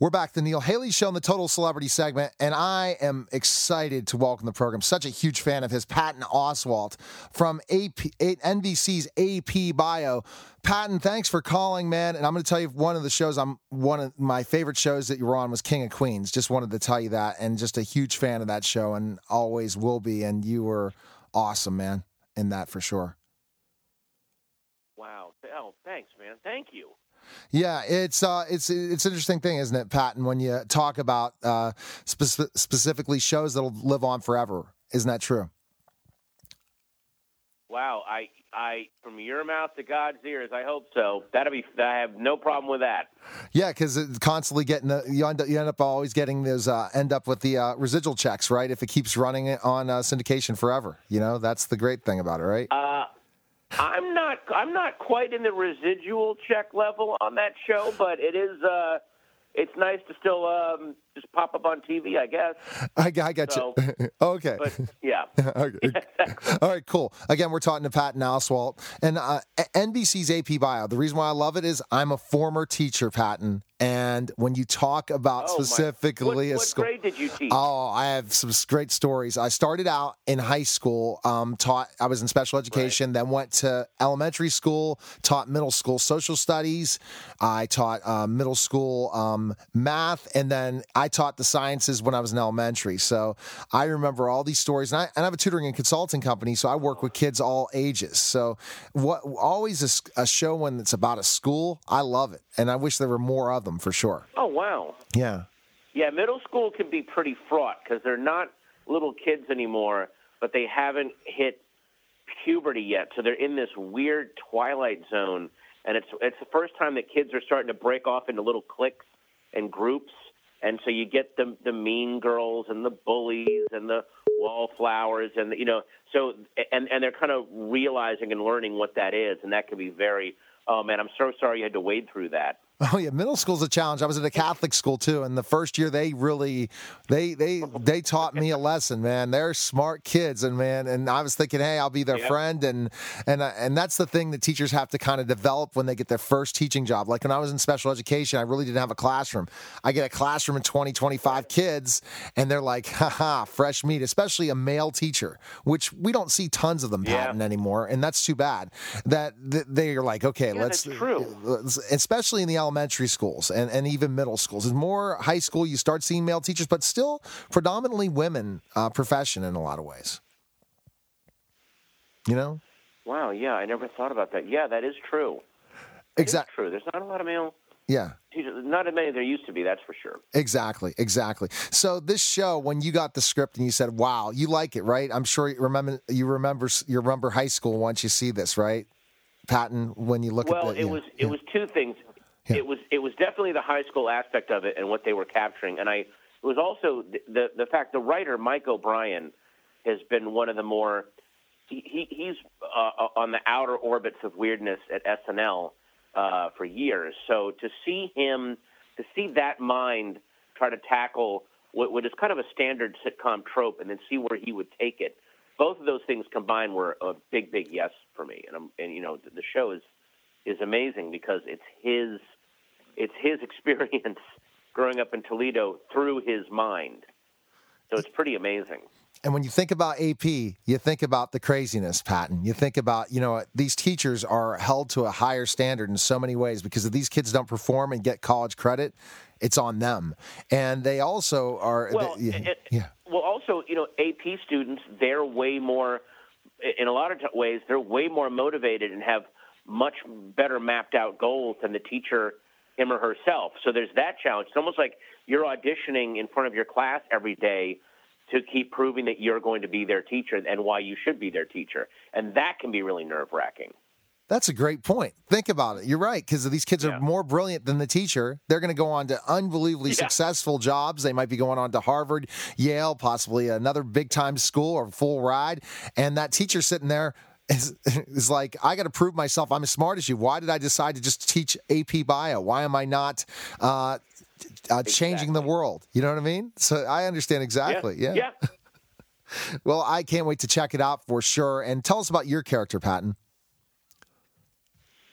We're back, the Neil Haley Show in the Total Celebrity segment, and I am excited to welcome the program. Such a huge fan of his, Patton Oswalt from AP, NBC's AP Bio. Patton, thanks for calling, man. And I'm going to tell you one of the shows I'm one of my favorite shows that you were on was King of Queens. Just wanted to tell you that, and just a huge fan of that show, and always will be. And you were awesome, man, in that for sure. Wow. Oh, thanks, man. Thank you. Yeah, it's uh, it's it's an interesting thing, isn't it, Patton? When you talk about uh, spe- specifically shows that'll live on forever, isn't that true? Wow, I I from your mouth to God's ears. I hope so. That'll be. I have no problem with that. Yeah, because it's constantly getting the, you end up you end up always getting those uh, end up with the uh, residual checks, right? If it keeps running on uh, syndication forever, you know that's the great thing about it, right? I'm not. I'm not quite in the residual check level on that show, but it is. Uh, it's nice to still um, just pop up on TV, I guess. I, I got So- you. okay. But yeah, okay. All right, cool. Again, we're talking to Patton Oswalt and uh, NBC's AP Bio. The reason why I love it is I'm a former teacher, Patton, and when you talk about Oh, my- specifically what, a what school. grade did you teach? Oh, I have some great stories. I started out in high school, um, taught. I was in special education, then went to elementary school, taught middle school social studies. I taught uh, middle school um, math, and then I taught the sciences when I was in elementary. So I remember all these stories, and I, and I have a tutoring and consulting company, so I work with kids all ages. So what always a show when it's about a school, I love it, and I wish there were more of them for sure. oh wow. Yeah. Yeah, middle school can be pretty fraught because they're not little kids anymore, but they haven't hit puberty yet, so they're in this weird twilight zone, and it's it's the first time that kids are starting to break off into little cliques and groups, and so you get the the mean girls and the bullies and the wallflowers and the, you know so and and they're kind of realizing and learning what that is, and that can be very oh man, I'm so sorry you had to wade through that. Oh yeah, middle school's a challenge. I was at a Catholic school too, and the first year they really they they they taught me a lesson, man. They're smart kids, and man, and I was thinking, hey, I'll be their Yep. friend, and and uh, and that's the thing that teachers have to kind of develop when they get their first teaching job. Like when I was in special education, I really didn't have a classroom. I get a classroom of 20, 25 kids, and they're like, haha, fresh meat, especially a male teacher, which we don't see tons of them Yeah. Patton anymore, and that's too bad. That they're like, okay, Yeah, let's that's true. especially in the elementary schools and, and even middle schools. In more high school, you start seeing male teachers, but still predominantly women uh, profession in a lot of ways. You know, Wow, yeah, I never thought about that. Yeah, that is true. Exactly. true. There's not a lot of male Yeah. teachers. Not as many as there used to be. That's for sure. Exactly, exactly. So this show, when you got the script and you said, "Wow, you like it, right?" I'm sure you remember you remember you remember high school once you see this, right? Patton, when you look Well, at the, it yeah, was yeah. it was two things. Yeah. It was it was definitely the high school aspect of it and what they were capturing, and I it was also the the, the fact the writer Mike O'Brien has been one of the more he, he he's uh, on the outer orbits of weirdness at SNL uh, for years. So to see him to see that mind try to tackle what, what is kind of a standard sitcom trope, and then see where he would take it. Both of those things combined were a big, big yes for me, and I'm, and you know the, the show is is amazing because it's his it's his experience growing up in Toledo through his mind. So it's pretty amazing. And when you think about AP, you think about the craziness, Patton. You think about, you know, these teachers are held to a higher standard in so many ways because if these kids don't perform and get college credit, it's on them. And they also are. Well, yeah, it- yeah. Well, also, you know, AP students, they're way more, in a lot of ways, they're way more motivated and have much better mapped out goals than the teacher, him or herself. So there's that challenge. It's almost like you're auditioning in front of your class every day to keep proving that you're going to be their teacher and why you should be their teacher. And that can be really nerve wracking. That's a great point. Think about it. You're right, because these kids Yeah. are more brilliant than the teacher. They're going to go on to unbelievably Yeah. successful jobs. They might be going on to Harvard, Yale, possibly another big time school or full ride. And that teacher sitting there is, is like, I got to prove myself. I'm as smart as you. Why did I decide to just teach AP Bio? Why am I not uh, uh, changing the world? You know what I mean? So I understand exactly. Yeah. Yeah. Well, I can't wait to check it out for sure. And tell us about your character, Patton.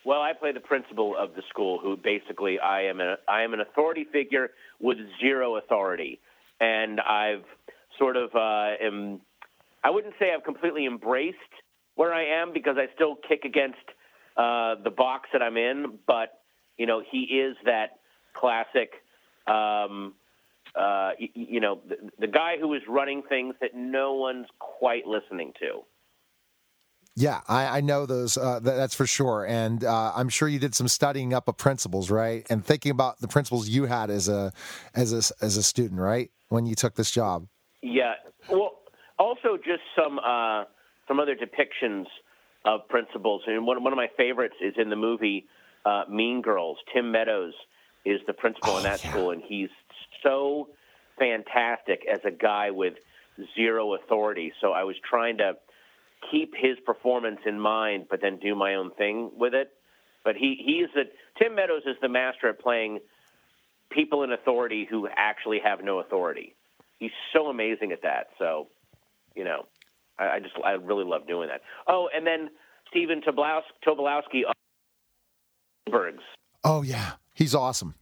Well, I play the principal of the school, who basically I am a I am an authority figure with zero authority, and I've sort of uh, am. I wouldn't say I've completely embraced where I am because I still kick against uh, the box that I'm in, but you know he is that classic. Um, uh, you, you know, the, the guy who is running things that no one's quite listening to. Yeah, I, I know those. Uh, that's for sure, and uh, I'm sure you did some studying up of principles, right? And thinking about the principles you had as a as a as a student, right? When you took this job. Yeah. Well, also just some uh, some other depictions of principals. and one one of my favorites is in the movie uh, Mean Girls. Tim Meadows is the principal oh, in that yeah. school, and he's so fantastic as a guy with zero authority. So I was trying to keep his performance in mind, but then do my own thing with it. But he he is a Tim Meadows is the master at playing people in authority who actually have no authority. He's so amazing at that. So, you know, I, I just I really love doing that. Oh, and then Stephen Tobolowsky, Bergs. Oh yeah, he's awesome.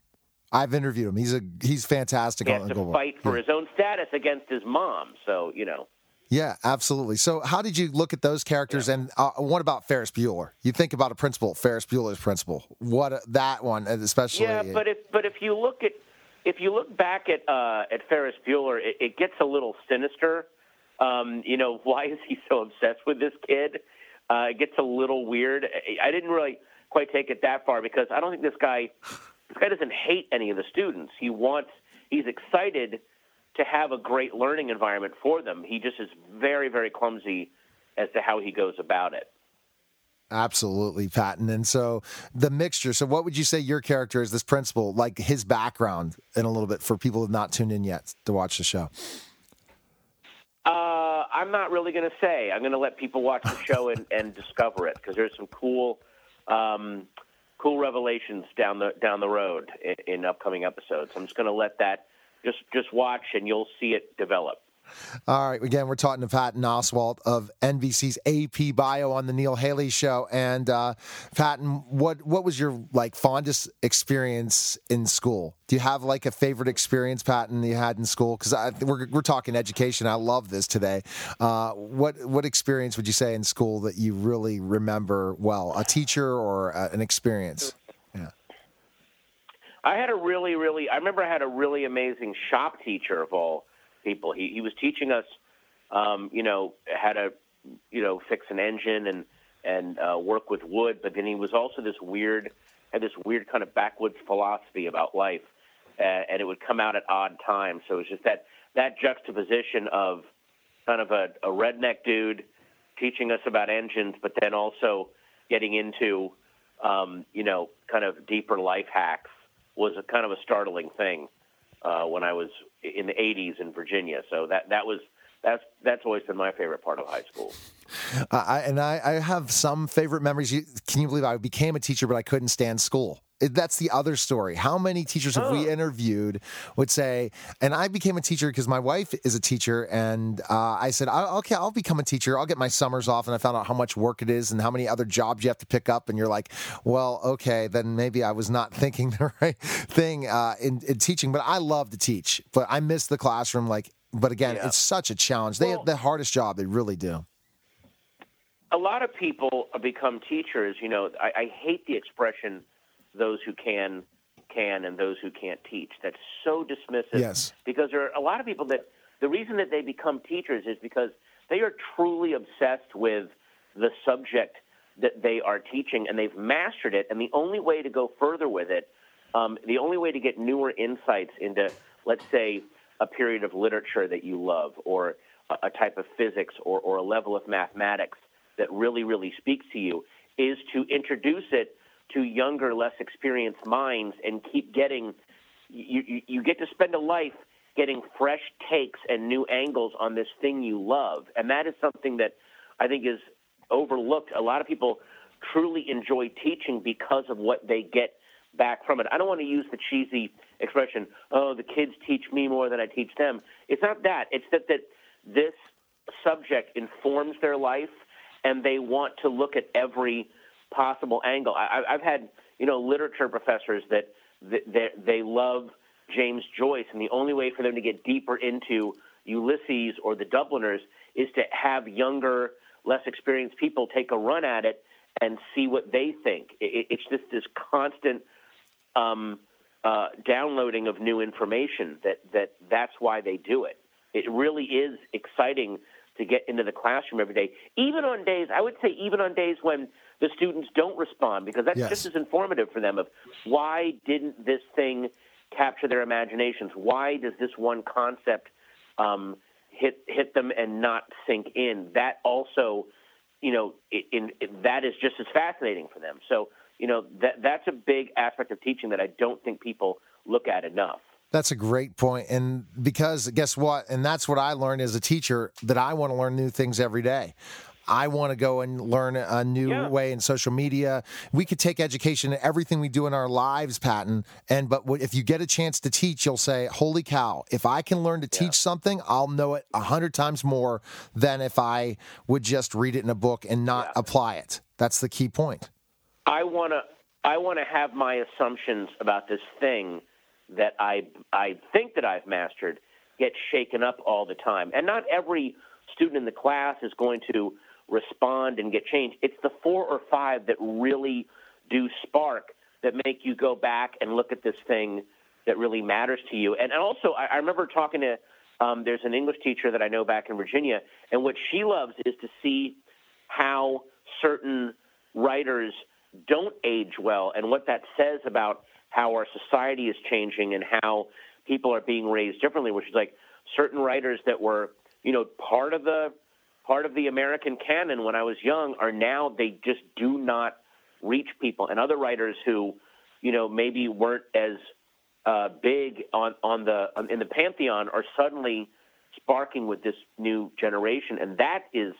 I've interviewed him. He's a he's fantastic. He has to fight for yeah. his own status against his mom. So you know. Yeah, absolutely. So, how did you look at those characters? Yeah. And uh, what about Ferris Bueller? You think about a principal, Ferris Bueller's principal. What uh, that one, especially. Yeah, but if but if you look at if you look back at uh, at Ferris Bueller, it, it gets a little sinister. Um, you know, why is he so obsessed with this kid? Uh, it gets a little weird. I didn't really quite take it that far because I don't think this guy this guy doesn't hate any of the students. He wants he's excited to have a great learning environment for them. He just is very, very clumsy as to how he goes about it. Absolutely, Patton. And so the mixture. So, what would you say your character is? This principal, like his background, in a little bit for people who have not tuned in yet to watch the show. Uh, I'm not really going to say. I'm going to let people watch the show and, and discover it because there's some cool, um, cool revelations down the down the road in, in upcoming episodes. I'm just going to let that just just watch and you'll see it develop. All right. Again, we're talking to Patton Oswalt of NBC's AP Bio on the Neil Haley Show. And uh, Patton, what what was your like fondest experience in school? Do you have like a favorite experience, Patton, you had in school? Because we're we're talking education. I love this today. Uh, what what experience would you say in school that you really remember well? A teacher or uh, an experience? Yeah. I had a really, really. I remember I had a really amazing shop teacher of all people. He he was teaching us, um, you know, how to, you know, fix an engine and and uh, work with wood. But then he was also this weird, had this weird kind of backwoods philosophy about life, uh, and it would come out at odd times. So it was just that that juxtaposition of kind of a, a redneck dude teaching us about engines, but then also getting into, um, you know, kind of deeper life hacks was a kind of a startling thing uh, when I was in the 80s in Virginia. So that that was that's that's always been my favorite part of high school. I, and I, I, have some favorite memories. You, can you believe I became a teacher, but I couldn't stand school? That's the other story. How many teachers have oh. we interviewed would say, and I became a teacher because my wife is a teacher, and uh, I said, okay, I'll become a teacher. I'll get my summers off, and I found out how much work it is and how many other jobs you have to pick up, and you're like, well, okay, then maybe I was not thinking the right thing uh, in, in, teaching. But I love to teach, but I miss the classroom. Like, but again, yeah. it's such a challenge. They well, have the hardest job. They really do a lot of people become teachers. You know, I, I hate the expression "those who can can" and those who can't teach. That's so dismissive. Yes. Because there are a lot of people that the reason that they become teachers is because they are truly obsessed with the subject that they are teaching and they've mastered it. And the only way to go further with it, um, the only way to get newer insights into, let's say, a period of literature that you love or a, a type of physics or, or a level of mathematics that really, really speaks to you is to introduce it to younger, less experienced minds and keep getting. You, you, you get to spend a life getting fresh takes and new angles on this thing you love, and that is something that I think is overlooked. A lot of people truly enjoy teaching because of what they get back from it. I don't want to use the cheesy expression, "Oh, the kids teach me more than I teach them." It's not that. It's that that this subject informs their life and they want to look at every possible angle. I, I've had you know literature professors that they, they love James Joyce, and the only way for them to get deeper into Ulysses or the Dubliners is to have younger, less experienced people take a run at it and see what they think. It, it's just this constant um, uh, downloading of new information that, that that's why they do it. It really is exciting to get into the classroom every day, even on days, I would say, even on days when the students don't respond, because that's yes. just as informative for them of why didn't this thing capture their imaginations? Why does this one concept um, hit hit them and not sink in? That also, you know, in, in, that is just as fascinating for them. So, you know, that that's a big aspect of teaching that I don't think people look at enough. That's a great point. And because guess what? And that's what I learned as a teacher that I want to learn new things every day. I want to go and learn a new yeah. way in social media. We could take education and everything we do in our lives, Patton. And but if you get a chance to teach, you'll say, "Holy cow! If I can learn to teach yeah. something, I'll know it a hundred times more than if I would just read it in a book and not yeah. apply it." That's the key point. I want to. I want to have my assumptions about this thing that I I think that I've mastered get shaken up all the time, and not every student in the class is going to respond and get changed. It's the four or five that really do spark that make you go back and look at this thing that really matters to you. And, and also, I, I remember talking to um, there's an English teacher that I know back in Virginia, and what she loves is to see how certain writers don't age well and what that says about how our society is changing and how people are being raised differently, which is like certain writers that were, you know, part of the part of the American canon when I was young are now they just do not reach people. And other writers who, you know, maybe weren't as uh, big on on the on, in the pantheon are suddenly sparking with this new generation, and that is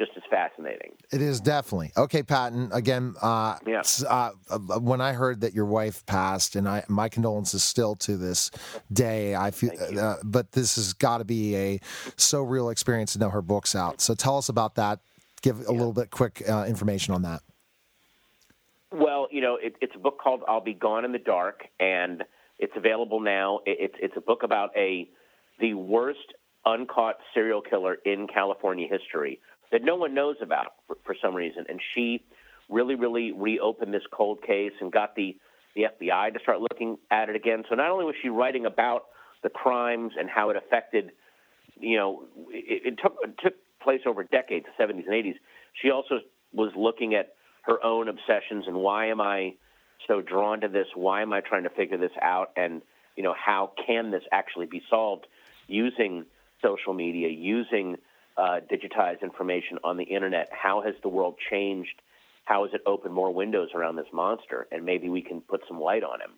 just as fascinating. It is definitely okay, Patton. Again, uh, yeah. Uh, uh, when I heard that your wife passed, and I my condolences still to this day. I feel, uh, but this has got to be a so real experience to know her book's out. So tell us about that. Give a yeah. little bit quick uh, information on that. Well, you know, it, it's a book called "I'll Be Gone in the Dark," and it's available now. It, it's it's a book about a the worst uncaught serial killer in California history that no one knows about for, for some reason. And she really, really reopened this cold case and got the, the FBI to start looking at it again. So not only was she writing about the crimes and how it affected, you know, it, it took it took place over decades, the 70s and 80s. She also was looking at her own obsessions and why am I so drawn to this? Why am I trying to figure this out? And you know, how can this actually be solved using social media, using uh, digitized information on the internet. How has the world changed? How has it opened more windows around this monster? And maybe we can put some light on him.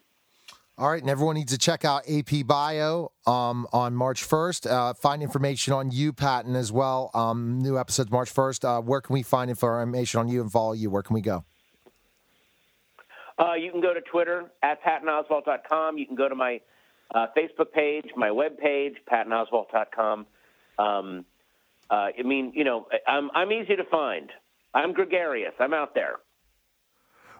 All right, and everyone needs to check out AP Bio um, on March 1st. Uh, find information on you, Patton, as well. Um, new episodes March 1st. Uh, where can we find information on you and follow you? Where can we go? Uh, you can go to Twitter at pattonoswalt.com. You can go to my uh, Facebook page, my web page, pattonoswalt.com. Um, uh, I mean, you know, I'm I'm easy to find. I'm gregarious. I'm out there.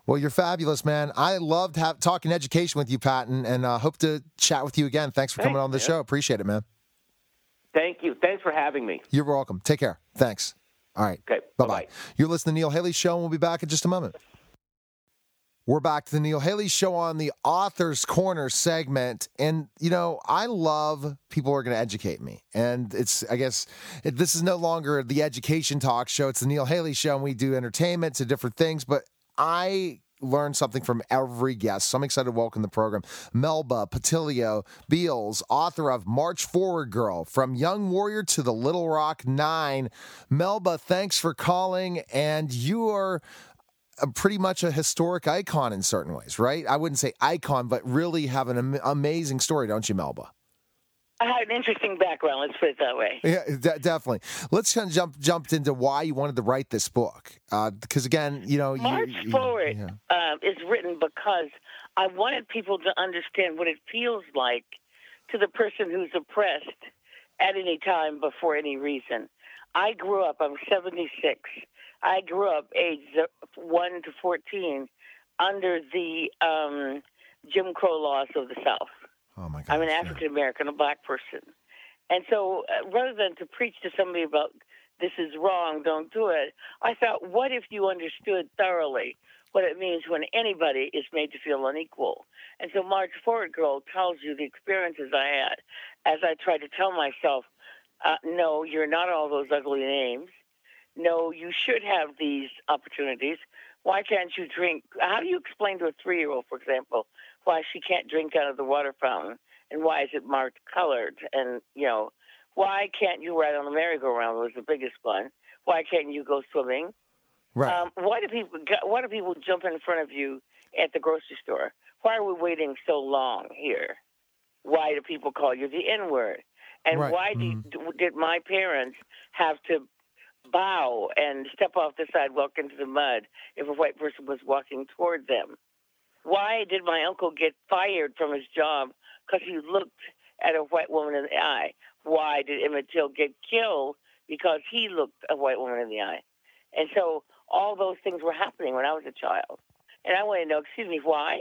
Well, you're fabulous, man. I loved have, talking education with you, Patton, and uh, hope to chat with you again. Thanks for Thanks, coming on the show. Appreciate it, man. Thank you. Thanks for having me. You're welcome. Take care. Thanks. All right. Okay. Bye bye. You're listening to Neil Haley Show, and we'll be back in just a moment. We're back to the Neil Haley Show on the Author's Corner segment. And, you know, I love people who are going to educate me. And it's, I guess, it, this is no longer the education talk show. It's the Neil Haley Show, and we do entertainment to different things. But I learn something from every guest. So I'm excited to welcome the program. Melba Pattillo Beals, author of March Forward Girl, From Young Warrior to the Little Rock Nine. Melba, thanks for calling. And you are a, pretty much a historic icon in certain ways, right? I wouldn't say icon, but really have an am- amazing story, don't you, Melba? I had an interesting background. Let's put it that way. Yeah, de- definitely. Let's kind of jump jumped into why you wanted to write this book, because uh, again, you know, March you, Forward yeah. uh, is written because I wanted people to understand what it feels like to the person who's oppressed at any time before any reason. I grew up. I'm 76. I grew up age one to fourteen under the um, Jim Crow laws of the South. Oh my God! I'm an African American, a black person, and so uh, rather than to preach to somebody about this is wrong, don't do it, I thought, what if you understood thoroughly what it means when anybody is made to feel unequal? And so March Forward Girl tells you the experiences I had as I tried to tell myself, uh, no, you're not all those ugly names. No, you should have these opportunities. Why can't you drink? How do you explain to a three year old, for example, why she can't drink out of the water fountain and why is it marked colored? And, you know, why can't you ride on the merry-go-round was the biggest one. Why can't you go swimming? Right. Um, why do people why do people jump in front of you at the grocery store? Why are we waiting so long here? Why do people call you the N word? And Right. why Mhm. do, did my parents have to bow and step off the sidewalk into the mud if a white person was walking toward them? Why did my uncle get fired from his job because he looked at a white woman in the eye? Why did Emmett Till get killed because he looked a white woman in the eye? And so all those things were happening when I was a child. And I want to know, excuse me, why?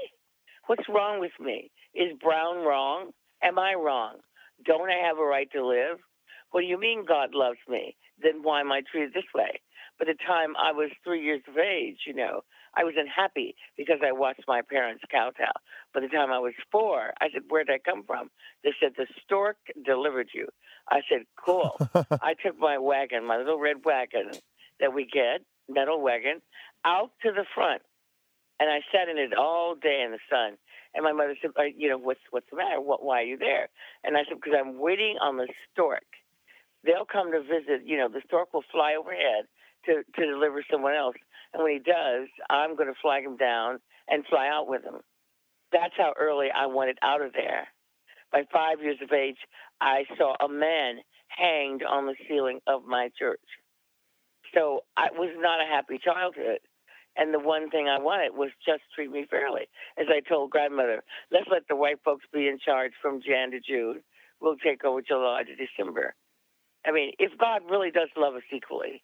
What's wrong with me? Is Brown wrong? Am I wrong? Don't I have a right to live? What do you mean God loves me? Then why am I treated this way? By the time I was three years of age, you know, I was unhappy because I watched my parents kowtow. By the time I was four, I said, Where'd I come from? They said, The stork delivered you. I said, Cool. I took my wagon, my little red wagon that we get, metal wagon, out to the front. And I sat in it all day in the sun. And my mother said, "Uh, you know, what's what's the matter? What, why are you there? And I said, because I'm waiting on the stork. They'll come to visit. You know, the stork will fly overhead to to deliver someone else. And when he does, I'm going to flag him down and fly out with him. That's how early I wanted out of there. By five years of age, I saw a man hanged on the ceiling of my church. So I was not a happy childhood. And the one thing I wanted was just treat me fairly. As I told grandmother, let's let the white folks be in charge from Jan to June. We'll take over July to December. I mean, if God really does love us equally,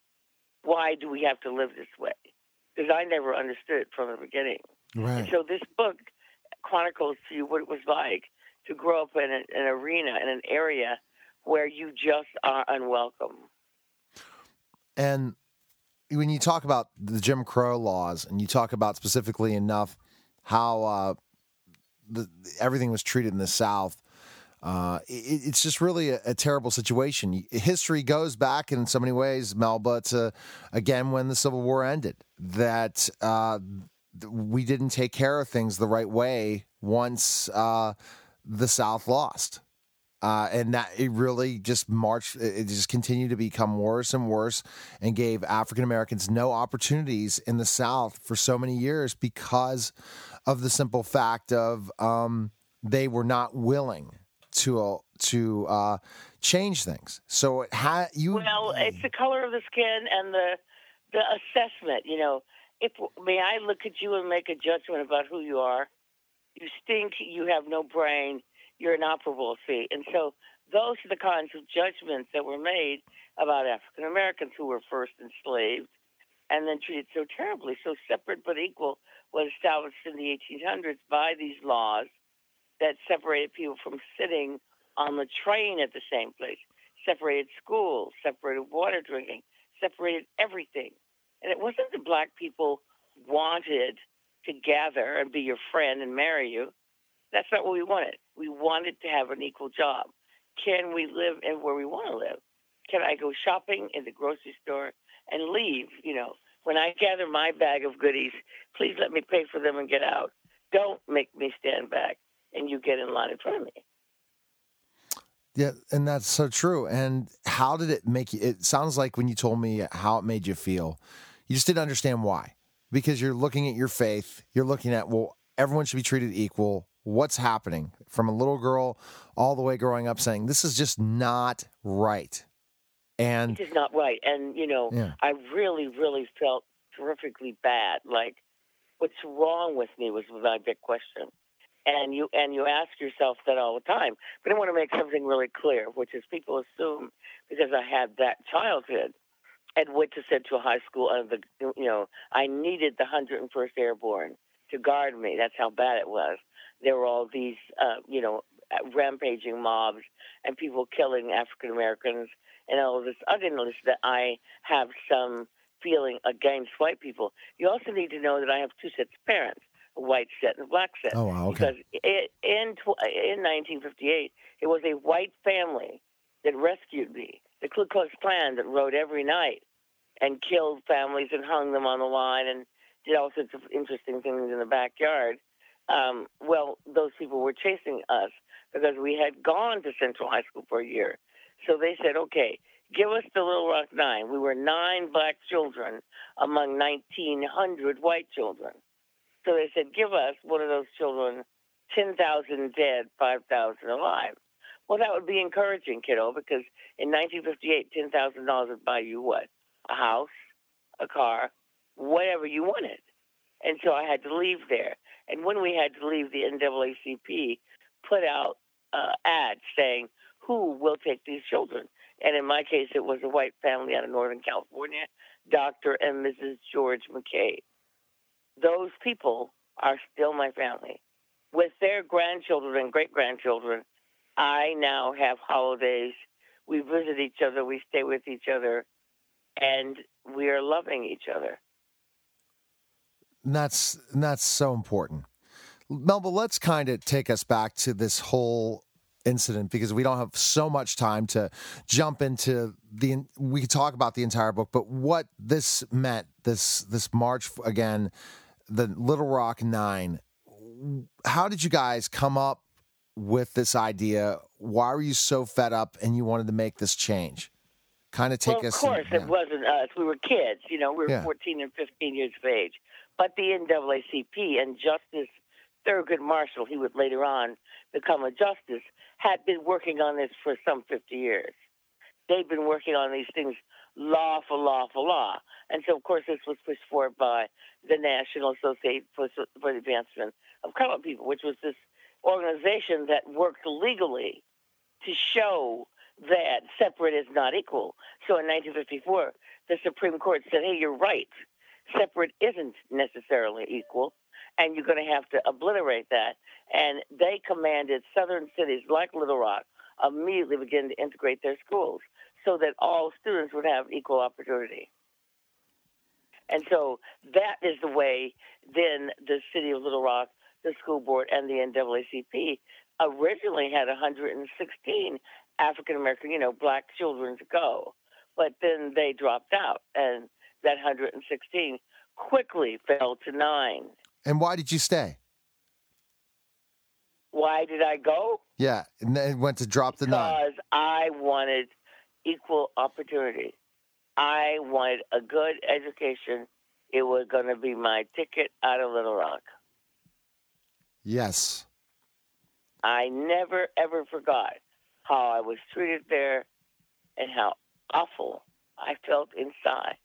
why do we have to live this way? Because I never understood it from the beginning. right. So this book chronicles to you what it was like to grow up in an, an arena, in an area where you just are unwelcome. And when you talk about the Jim Crow laws, and you talk about specifically enough how uh, the, everything was treated in the South, uh, it, it's just really a, a terrible situation. History goes back in so many ways, Melba, to again when the Civil War ended, that uh, we didn't take care of things the right way once uh, the South lost. Uh, and that it really just marched, it it just continued to become worse and worse and gave African Americans no opportunities in the South for so many years because of the simple fact of um, they were not willing to uh, to uh, change things. So it had you. Well, it's the color of the skin and the the assessment. You know, if may I look at you and make a judgment about who you are? You stink. You have no brain. You're inoperable. See, and so those are the kinds of judgments that were made about African Americans who were first enslaved and then treated so terribly. So separate but equal was established in the 1800s by these laws that separated people from sitting on the train at the same place, separated schools, separated water drinking, separated everything. And it wasn't that black people wanted to gather and be your friend and marry you. That's not what we wanted. We wanted to have an equal job. Can we live in where we want to live? Can I go shopping in the grocery store and leave? You know, when I gather my bag of goodies, please let me pay for them and get out. Don't make me stand back and you get in line in front of me. Yeah, and that's so true. And how did it make you? It sounds like when you told me how it made you feel, you just didn't understand why. Because you're looking at your faith, you're looking at, well, everyone should be treated equal. What's happening from a little girl all the way growing up saying, this is just not right. And It is not right. And, you know, Yeah. I really, really felt terrifically bad. Like, what's wrong with me was my big question. And you and you ask yourself that all the time. But I want to make something really clear, which is people assume because I had that childhood and went to Central High School. Under the, you know, I needed the 101st Airborne to guard me. That's how bad it was. There were all these, uh, you know, rampaging mobs and people killing African Americans and all this ugliness that I have some feeling against white people. You also need to know that I have two sets of parents, white set and black set. Oh, wow, okay. Because it, in in 1958, it was a white family that rescued me. The Ku Klux Klan that rode every night and killed families and hung them on the line and did all sorts of interesting things in the backyard. Um, well, those people were chasing us because we had gone to Central High School for a year. So they said, okay, give us the Little Rock Nine. We were nine black children among 1,900 white children. So they said, give us one of those children, 10,000 dead, 5,000 alive. Well, that would be encouraging, kiddo, because in 1958, $10,000 would buy you what? A house, a car, whatever you wanted. And so I had to leave there. And when we had to leave, the NAACP put out uh, ads saying, who will take these children? And in my case, it was a white family out of Northern California, Dr. and Mrs. George McCabe. Those people are still my family. With their grandchildren and great grandchildren, I now have holidays. We visit each other, we stay with each other, and we are loving each other. That's that's so important. Melba, let's kind of take us back to this whole incident because we don't have so much time to jump into the we could talk about the entire book but what this meant this this march again the little rock 9 how did you guys come up with this idea why were you so fed up and you wanted to make this change kind of take well, of us of course in, yeah. it wasn't us we were kids you know we were yeah. 14 and 15 years of age but the NAACP and Justice Thurgood Marshall, he would later on become a justice, had been working on this for some 50 years. They'd been working on these things law for law for law. And so, of course, this was pushed forward by the National Association for, for the Advancement of Colored People, which was this organization that worked legally to show that separate is not equal. So in 1954, the Supreme Court said, hey, you're right. Separate isn't necessarily equal and you're going to have to obliterate that. And they commanded southern cities like Little Rock immediately begin to integrate their schools so that all students would have equal opportunity. And so that is the way then the city of Little Rock, the school board, and the NAACP originally had 116 African American, you know, black children to go. But then they dropped out, and that 116 quickly fell to nine. And why did you stay? Why did I go? Yeah, and then went to drop the nine. Because I wanted equal opportunity. I wanted a good education. It was going to be my ticket out of Little Rock. Yes. I never, ever forgot how I was treated there and how awful I felt inside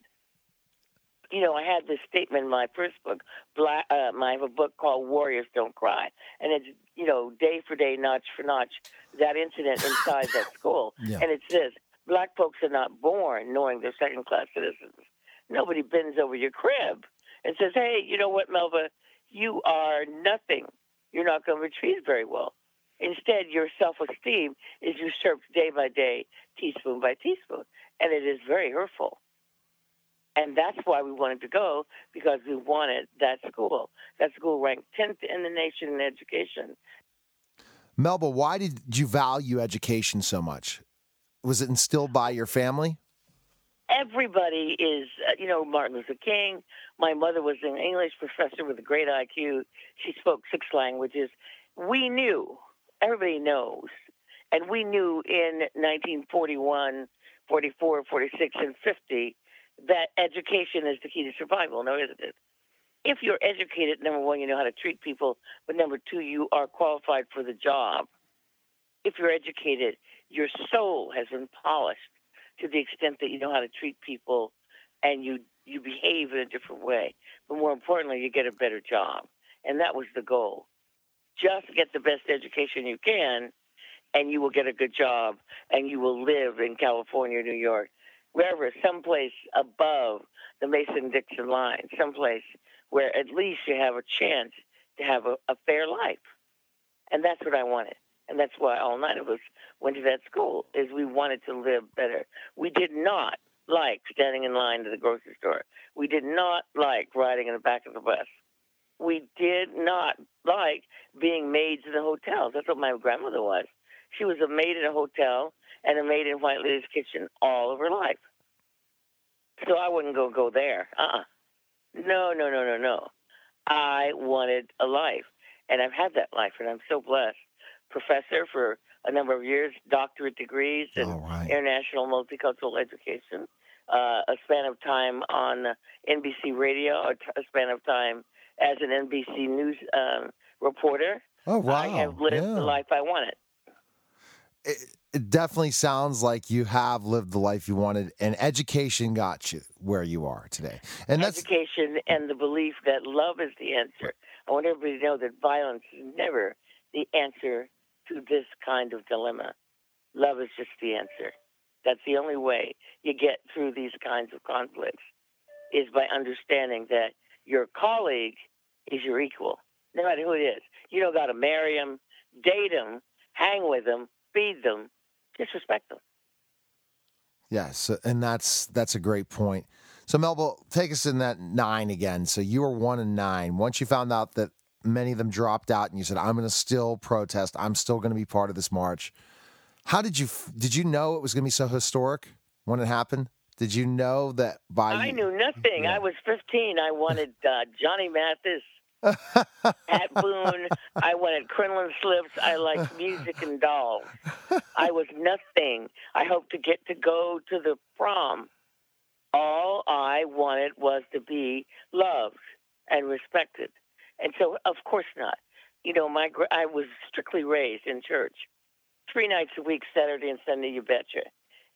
you know, I had this statement in my first book, Black, uh, my have a book called Warriors Don't Cry, and it's you know day for day, notch for notch, that incident inside that school, yeah. and it says black folks are not born knowing they're second class citizens. Nobody bends over your crib and says, "Hey, you know what, Melba, you are nothing. You're not going to retrieve very well." Instead, your self esteem is usurped day by day, teaspoon by teaspoon, and it is very hurtful. And that's why we wanted to go because we wanted that school. That school ranked 10th in the nation in education. Melba, why did you value education so much? Was it instilled by your family? Everybody is, uh, you know, Martin Luther King. My mother was an English professor with a great IQ. She spoke six languages. We knew, everybody knows, and we knew in 1941, 44, 46, and 50 that education is the key to survival, no, isn't it? If you're educated, number one, you know how to treat people, but number two, you are qualified for the job. If you're educated, your soul has been polished to the extent that you know how to treat people and you you behave in a different way. But more importantly, you get a better job. And that was the goal. Just get the best education you can, and you will get a good job, and you will live in California, New York, wherever, someplace above the Mason Dixon line, someplace where at least you have a chance to have a, a fair life. And that's what I wanted. And that's why all nine of us went to that school, is we wanted to live better. We did not like standing in line to the grocery store. We did not like riding in the back of the bus. We did not like being maids in the hotels. That's what my grandmother was. She was a maid in a hotel and a maid in White Lady's kitchen all of her life. So I wouldn't go go there. Uh-uh. No, no, no, no, no. I wanted a life, and I've had that life, and I'm so blessed. Professor for a number of years, doctorate degrees in right. international multicultural education, uh, a span of time on NBC Radio, a, t- a span of time as an NBC News um, reporter. Oh wow! I have lived yeah. the life I wanted. It, it definitely sounds like you have lived the life you wanted, and education got you where you are today. And that's education and the belief that love is the answer. I want everybody to know that violence is never the answer to this kind of dilemma. Love is just the answer. That's the only way you get through these kinds of conflicts is by understanding that your colleague is your equal, no matter who it is. You don't got to marry him, date him, hang with him, feed them, just respect them. Yes, and that's that's a great point. So Melba, take us in that nine again. So you were one and nine. Once you found out that many of them dropped out, and you said, "I'm going to still protest. I'm still going to be part of this march." How did you did you know it was going to be so historic when it happened? Did you know that by I knew nothing. Yeah. I was 15. I wanted uh, Johnny Mathis, Pat Boone. I wanted Crinoline Slips. I liked music and dolls. I was nothing. I hoped to get to go to the prom. All I wanted was to be loved and respected. And so, of course not. You know, my I was strictly raised in church, three nights a week, Saturday and Sunday. You betcha.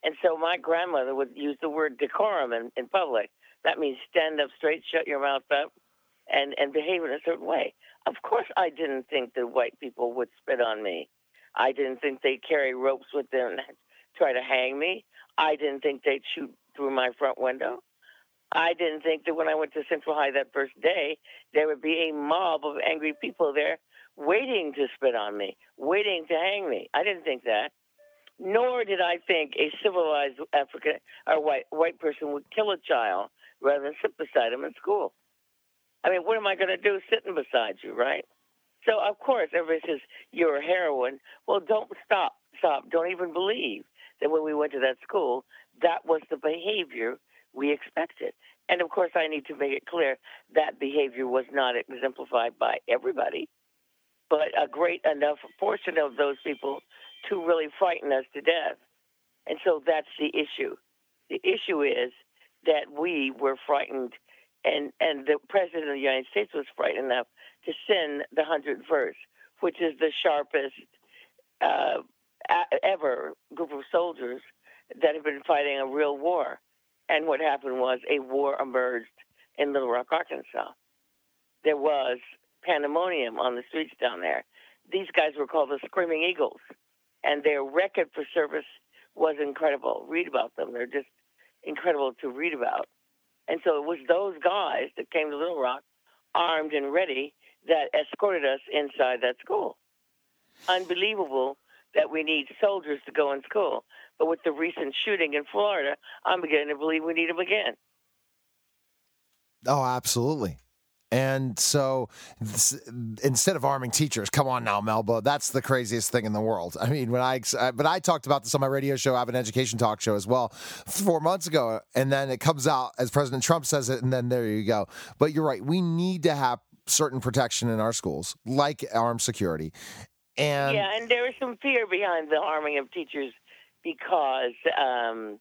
And so my grandmother would use the word decorum in, in public. That means stand up straight, shut your mouth up, and, and behave in a certain way. Of course, I didn't think that white people would spit on me. I didn't think they'd carry ropes with them and try to hang me. I didn't think they'd shoot through my front window. I didn't think that when I went to Central High that first day, there would be a mob of angry people there waiting to spit on me, waiting to hang me. I didn't think that. Nor did I think a civilized African or white white person would kill a child rather than sit beside him in school. I mean, what am I going to do sitting beside you, right? So of course, everybody says you're a heroine. Well, don't stop, stop. Don't even believe that when we went to that school, that was the behavior we expected. And of course, I need to make it clear that behavior was not exemplified by everybody, but a great enough portion of those people to really frighten us to death. And so that's the issue. The issue is that we were frightened, and, and the President of the United States was frightened enough to send the 101st, which is the sharpest uh, ever group of soldiers that have been fighting a real war. And what happened was a war emerged in Little Rock, Arkansas. There was pandemonium on the streets down there. These guys were called the Screaming Eagles, and their record for service was incredible. Read about them; they're just incredible to read about. And so it was those guys that came to Little Rock, armed and ready, that escorted us inside that school. Unbelievable that we need soldiers to go in school. But with the recent shooting in Florida, I'm beginning to believe we need them again. Oh, absolutely. And so this, instead of arming teachers, come on now, Melba, that's the craziest thing in the world. I mean, when I, but I talked about this on my radio show, I have an education talk show as well, four months ago. And then it comes out as President Trump says it, and then there you go. But you're right. We need to have certain protection in our schools, like armed security. And yeah, and there was some fear behind the arming of teachers because, um,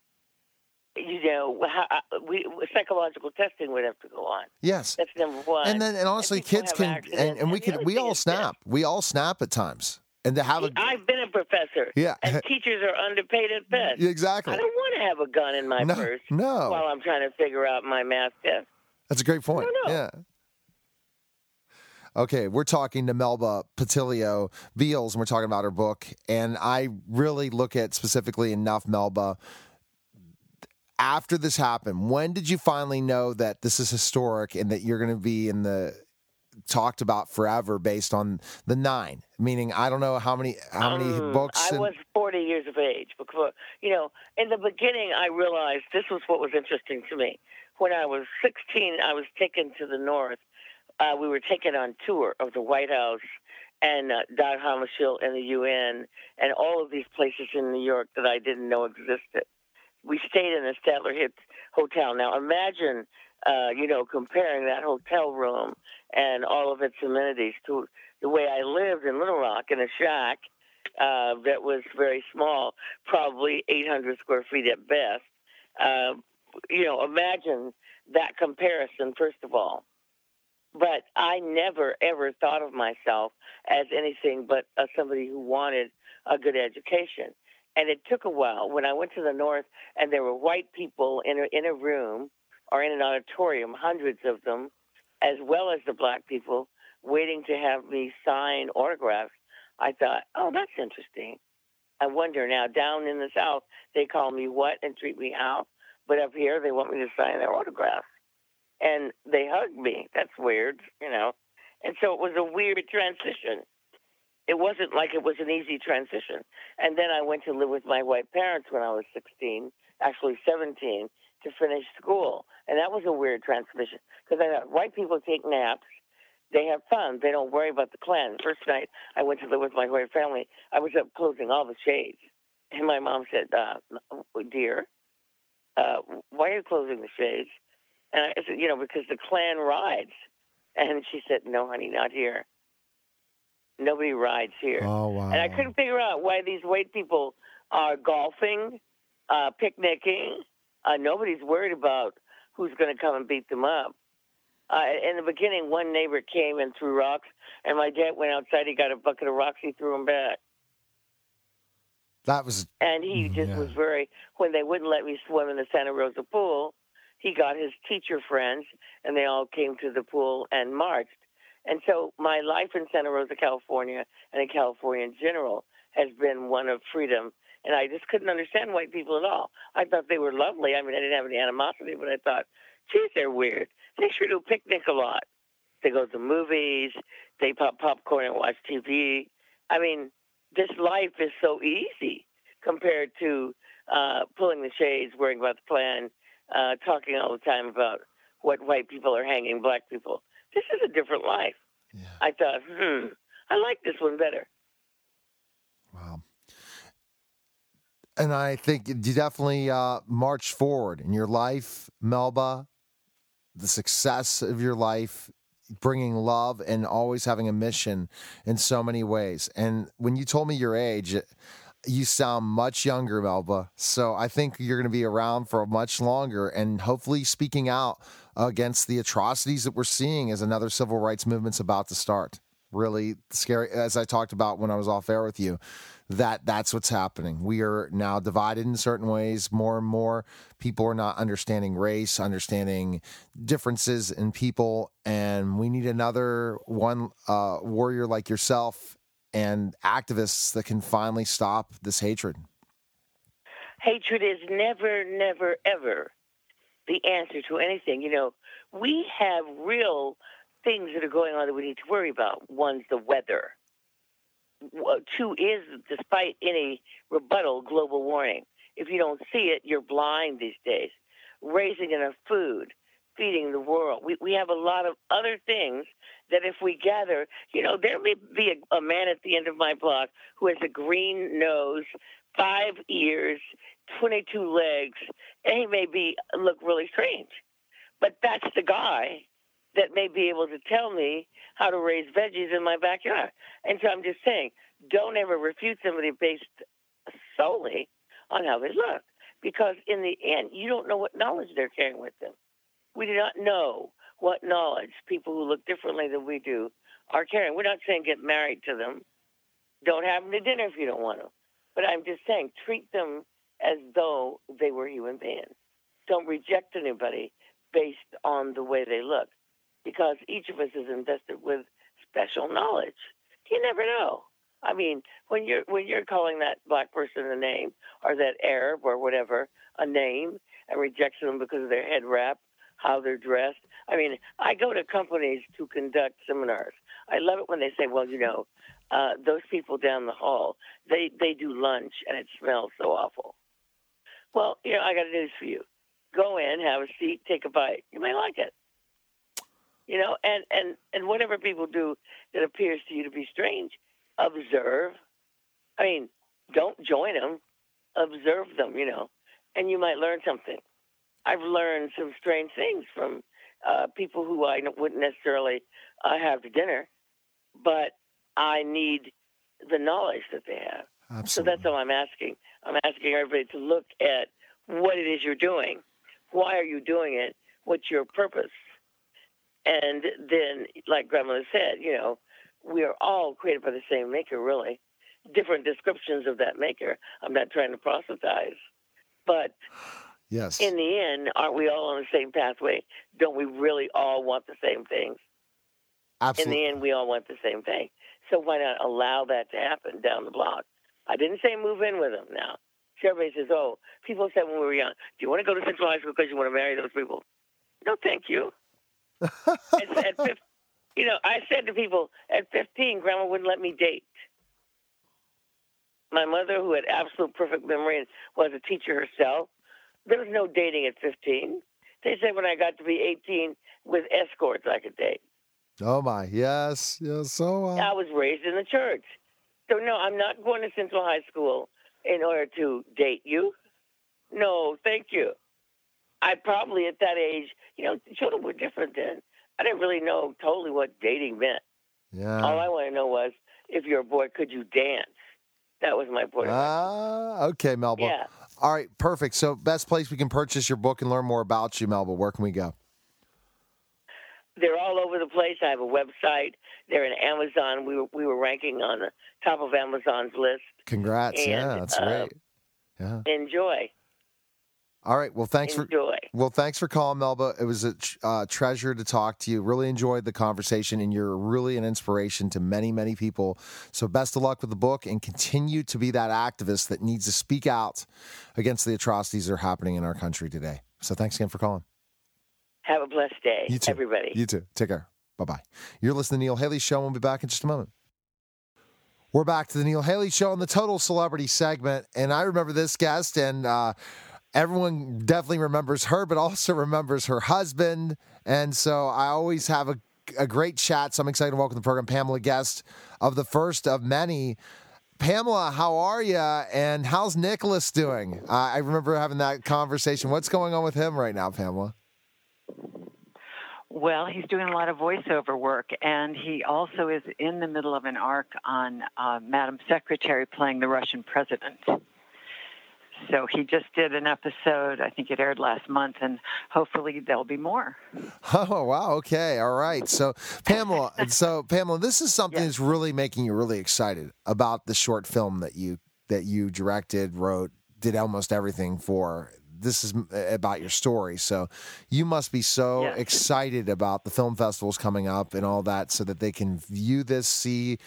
you know, how, we, psychological testing would have to go on. yes. That's number one. And then, and honestly, people kids can, accidents. and, and we can, we all is this. snap. We all snap at times. And to have a, I've been a professor. Yeah. And teachers are underpaid at best. exactly. I don't want to have a gun in my No, purse no. while I'm trying to figure out my math test. That's a great point. no. Yeah. Okay, we're talking to Melba Pattillo Beals, and we're talking about her book. And I really look at specifically enough Melba. after this happened, when did you finally know that this is historic and that you're going to be in the talked about forever based on the nine? Meaning, I don't know how many how many Um, books. I and- was 40 years of age because, you know, in the beginning, I realized this was what was interesting to me. When I was 16, I was taken to the north. Uh, we were taken on tour of the White House and uh, Dag Hammarskjöld and the UN and all of these places in New York that I didn't know existed. We stayed in the Statler Hit Hotel. Now, imagine, uh, you know, comparing that hotel room and all of its amenities to the way I lived in Little Rock in a shack uh, that was very small, probably 800 square feet at best. Uh, you know, imagine that comparison, first of all. But I never, ever thought of myself as anything but uh, somebody who wanted a good education. And it took a while when I went to the North and there were white people in a, in a room or in an auditorium, hundreds of them, as well as the black people, waiting to have me sign autographs. I thought, oh, that's interesting. I wonder now, down in the South, they call me what and treat me how, but up here, they want me to sign their autographs. And they hugged me. That's weird, you know. And so it was a weird transition. It wasn't like it was an easy transition. And then I went to live with my white parents when I was 16, actually 17, to finish school. And that was a weird transition because I thought white people take naps they have fun. They don't worry about the Klan. First night I went to live with my white family, I was up closing all the shades. And my mom said, uh, Dear, uh, why are you closing the shades? And I said, You know, because the Klan rides. And she said, No, honey, not here. Nobody rides here. oh wow! And I couldn't figure out why these white people are golfing, uh, picnicking. Uh, nobody's worried about who's going to come and beat them up. Uh, in the beginning, one neighbor came and threw rocks, and my dad went outside. He got a bucket of rocks. He threw them back, that was and he Mm, just yeah. was very. When they wouldn't let me swim in the Santa Rosa pool, he got his teacher friends, and they all came to the pool and marched. And so my life in Santa Rosa, California, and in California in general, has been one of freedom. And I just couldn't understand white people at all. I thought they were lovely. I mean, I didn't have any animosity, but I thought, geez, they're weird. They sure do picnic a lot. They go to movies. They pop popcorn and watch TV. I mean, this life is so easy compared to uh, pulling the shades, worrying about the Klan, uh, talking all the time about what white people are hanging black people. This is a different life. yeah. I thought, hmm, I like this one better. Wow. And I think you definitely uh, march forward in your life, Melba, the success of your life, bringing love and always having a mission in so many ways. And when you told me your age, you sound much younger, Melba. So I think you're going to be around for much longer and hopefully speaking out against the atrocities that we're seeing as another civil rights movement's about to start. Really scary, as I talked about when I was off air with you, that that's what's happening. We are now divided in certain ways. More and more people are not understanding race, understanding differences in people, and we need another one uh, warrior like yourself and activists that can finally stop this hatred. Hatred is never, never, ever the answer to anything. You know, we have real things that are going on that we need to worry about. One's the weather. Two is, despite any rebuttal, global warming. If you don't see it, you're blind these days. Raising enough food, feeding the world. We, we have a lot of other things that if we gather, you know, there may be a, a man at the end of my block who has a green nose, five ears, 22 legs, and he may be look really strange. But that's the guy that may be able to tell me how to raise veggies in my backyard. And so I'm just saying, don't ever refute somebody based solely on how they look. Because in the end, you don't know what knowledge they're carrying with them. We do not know what knowledge people who look differently than we do are carrying. We're not saying get married to them. Don't have them to dinner if you don't want to. But I'm just saying treat them as though they were human beings. Don't reject anybody based on the way they look because each of us is invested with special knowledge. You never know. I mean, when you're when you're calling that black person a name or that Arab or whatever a name, and rejecting them because of their head wrap, how they're dressed. I mean, I go to companies to conduct seminars. I love it when they say, "Well, you know, uh, those people down the hall, they they do lunch and it smells so awful." Well, you know, I got news for you. Go in, have a seat, take a bite. You may like it. You know, and and and whatever people do that appears to you to be strange, observe. I mean, don't join them. Observe them. You know, and you might learn something. I've learned some strange things from uh, people who I wouldn't necessarily uh, have to dinner, but I need the knowledge that they have. Absolutely. So that's all I'm asking. I'm asking everybody to look at what it is you're doing. Why are you doing it? What's your purpose? And then, like grandmother said, you know, we are all created by the same maker, really. Different descriptions of that maker. I'm not trying to proselytize. But yes. in the end, aren't we all on the same pathway? Don't we really all want the same things? Absolutely. In the end, we all want the same thing. So why not allow that to happen down the block? I didn't say move in with them now. Everybody says, oh, people said when we were young, do you want to go to Central High School because you want to marry those people? No, thank you. at, at 15, you know, I said to people, at 15, Grandma wouldn't let me date. My mother, who had absolute perfect memory and was a teacher herself, there was no dating at 15. They said when I got to be 18 with escorts, I could date. Oh my, yes, yes. So uh... I was raised in the church, so no, I'm not going to Central High School in order to date you. No, thank you. I probably at that age, you know, children were different then. I didn't really know totally what dating meant. Yeah. All I want to know was if you're a boy, could you dance? That was my point. Ah, uh, okay, Melba. Yeah. All right, perfect. So, best place we can purchase your book and learn more about you, Melba. Where can we go? They're all over the place. I have a website. They're in Amazon. We were we were ranking on the top of Amazon's list. Congrats! And, yeah, that's uh, great. Yeah. Enjoy. All right. Well, thanks Enjoy. for well, thanks for calling, Melba. It was a uh, treasure to talk to you. Really enjoyed the conversation, and you're really an inspiration to many, many people. So, best of luck with the book, and continue to be that activist that needs to speak out against the atrocities that are happening in our country today. So, thanks again for calling. Have a blessed day, You too. everybody. You too. Take care. Bye bye. You're listening to the Neil Haley Show. We'll be back in just a moment. We're back to the Neil Haley Show on the Total Celebrity segment, and I remember this guest, and uh, everyone definitely remembers her, but also remembers her husband. And so I always have a, a great chat. So I'm excited to welcome the program Pamela Guest of the first of many. Pamela, how are you? And how's Nicholas doing? Uh, I remember having that conversation. What's going on with him right now, Pamela? Well, he's doing a lot of voiceover work, and he also is in the middle of an arc on uh, Madam Secretary playing the Russian president. So he just did an episode. I think it aired last month, and hopefully there'll be more. Oh wow! Okay, all right. So Pamela, so Pamela, this is something Yes. that's really making you really excited about the short film that you that you directed, wrote, did almost everything for. This is about your story, so you must be so Yes. excited about the film festivals coming up and all that, so that they can view this, see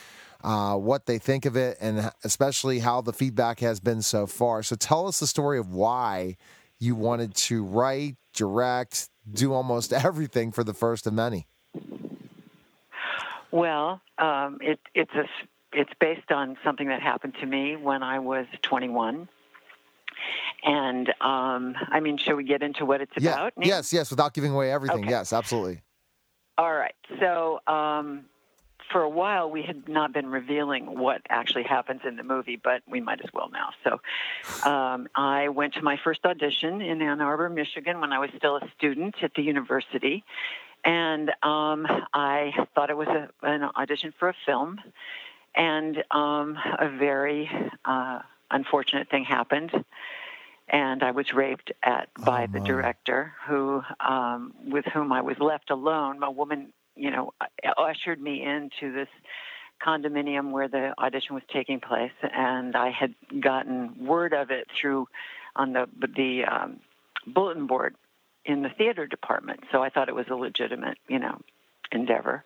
uh, what they think of it, and especially how the feedback has been so far. So tell us the story of why you wanted to write, direct, do almost everything for the first of many. Well, um, it, it's a, it's based on something that happened to me when I was 21. And um, I mean, should we get into what it's Yeah. about? Yes, yes, without giving away everything. Okay. Yes, absolutely. All right. So, um, for a while, we had not been revealing what actually happens in the movie, but we might as well now. So, um, I went to my first audition in Ann Arbor, Michigan, when I was still a student at the university. And um, I thought it was a, an audition for a film. And um, a very uh, unfortunate thing happened. And I was raped at by Oh, the director, who, um, with whom I was left alone. A woman, you know, ushered me into this condominium where the audition was taking place, and I had gotten word of it through on the the um, bulletin board in the theater department. So I thought it was a legitimate, you know, endeavor.